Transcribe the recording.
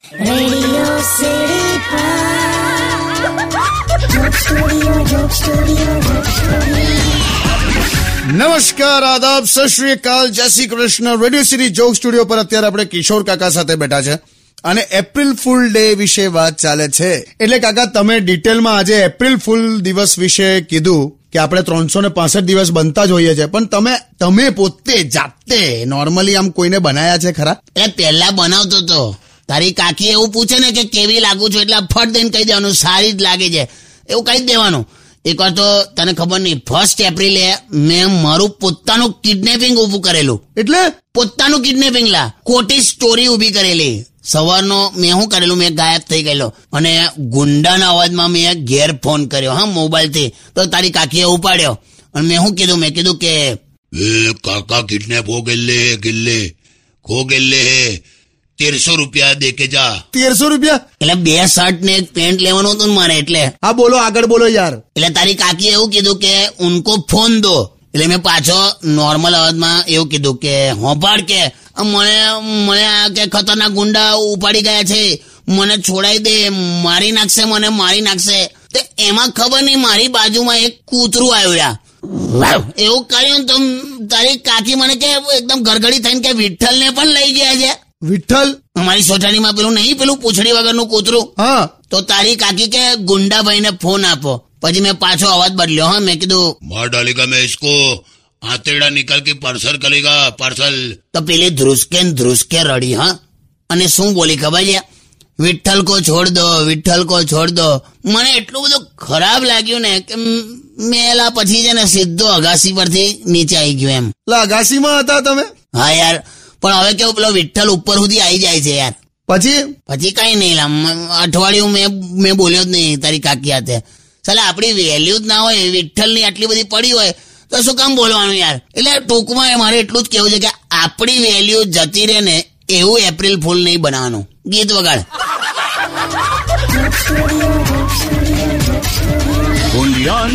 નમસ્કાર આદાબ સત શ્રી અકાલ જય Shri Krishna radio city joke studio પર અત્યારે આપણે કિશોર કાકા સાથે બેઠા છે અને એપ્રિલ ફૂલ ડે વિશે વાત ચાલે છે. એટલે કાકા તમે ડિટેલમાં આજે એપ્રિલ ફૂલ દિવસ વિશે કીધું કે આપણે ત્રણસો ને પાસઠ દિવસ બનતા જ હોઈએ છીએ. પણ તમે તમે પોતે જાતે નોર્મલી આમ કોઈને બનાયા છે ખરા? એ પહેલા બનાવતો તો. તારી કાકી એવું પૂછે ને કે કેવી લાગુ છું એટલે ફટ દઈને કહી દેવાનું સારી જ લાગે છે. એવું કહી દેવાનું. એક વાર તો તને ખબર નહીં ફર્સ્ટ એપ્રિલે મેં મારું પોતાનું કિડનેપિંગ ઉભું કરેલું. એટલે? પોતાનું કિડનેપિંગ લા. ખોટી સ્ટોરી ઊભી કરેલી. સવારનો મેં શું કરેલું મેં ગાયબ થઈ ગયેલો. અને ગુંડાના અવાજમાં મેં ઘેર ફોન કર્યો હા મોબાઈલથી. તો તારી કાકીએ ઉપાડ્યો. અને મેં શું કીધું મેં કીધું કે એ કાકા કિડનેપ હો ગયેલે ગિલ્લે ખો ગયેલે હે. તેરસો રૂપિયા દે કે જા. તેરસો રૂપિયા? એટલે બે શર્ટ ને એક પેન્ટ લેવાનો હતો મારે એટલે. હા બોલો આગળ બોલો યાર. એટલે તારી કાકી એવું કીધું કે ઉનકો ફોન દો. એટલે મેં પાછો નોર્મલ અવાજમાં એવું કીધું કે હોંપાડ કે મને મને આ કે ખતરનાક ગુંડા ઉપાડી ગયા છે. મને છોડાઈ દે મારી નાખશે મને મારી નાખશે. તો એમાં ખબર નહીં મારી બાજુમાં એક કૂતરું આવ્યું એવું કર્યું તો તારી કાકી મને કે એકદમ ગરગડી થઈને કે વિઠ્ઠલ ને પણ લઈ ગયા છે. વિઠ્ઠલ અમારી સોસાયટીમાં પેલું નહીં પેલું પૂંછડી વગરનું કૂતરું હા તો તારી કાકી કે ગુંડાભાઈને ફોન આપો પછી મેં પાછો અવાજ બદલ્યો હા મેં કીધું मार डालेगा मैं इसको आतेड़ा निकल के पार्सल करेगा पार्सल તો પેલી ધ્રુસકે ને ધ્રુસકે રડી હા અને શું બોલી ખબર છે વિઠ્ઠલ કો છોડ દો વિઠ્ઠલ કો છોડ દો મને એટલું બધું ખરાબ લાગ્યું ને કે મ- મેં એલા પછી છે ને સીધો અગાસી પરથી નીચે આવી ગયો એમ એટલે અગાસીમાં હતા તમે હા યાર પણ હવે કેવું પેલો વિઠ્ઠલ ઉપર સુધી આવી જાય છે યાર. પછી? પછી કઈ નહીં અઠવાડિયું મેં મેં બોલ્યો જ નહીં તારી કાકી હાથે. સાલા આપણી વેલ્યુ જ ના હોય વિઠ્ઠલની આટલી બધી પડી હોય તો શું કામ બોલવાનું યાર? એટલે ટૂંકમાં મારે એટલું જ કેવું છે કે આપણી વેલ્યુ જતી રહે ને એવું એપ્રિલ ફૂલ નહીં બનાવવાનું. ગીત વગાડ. Only on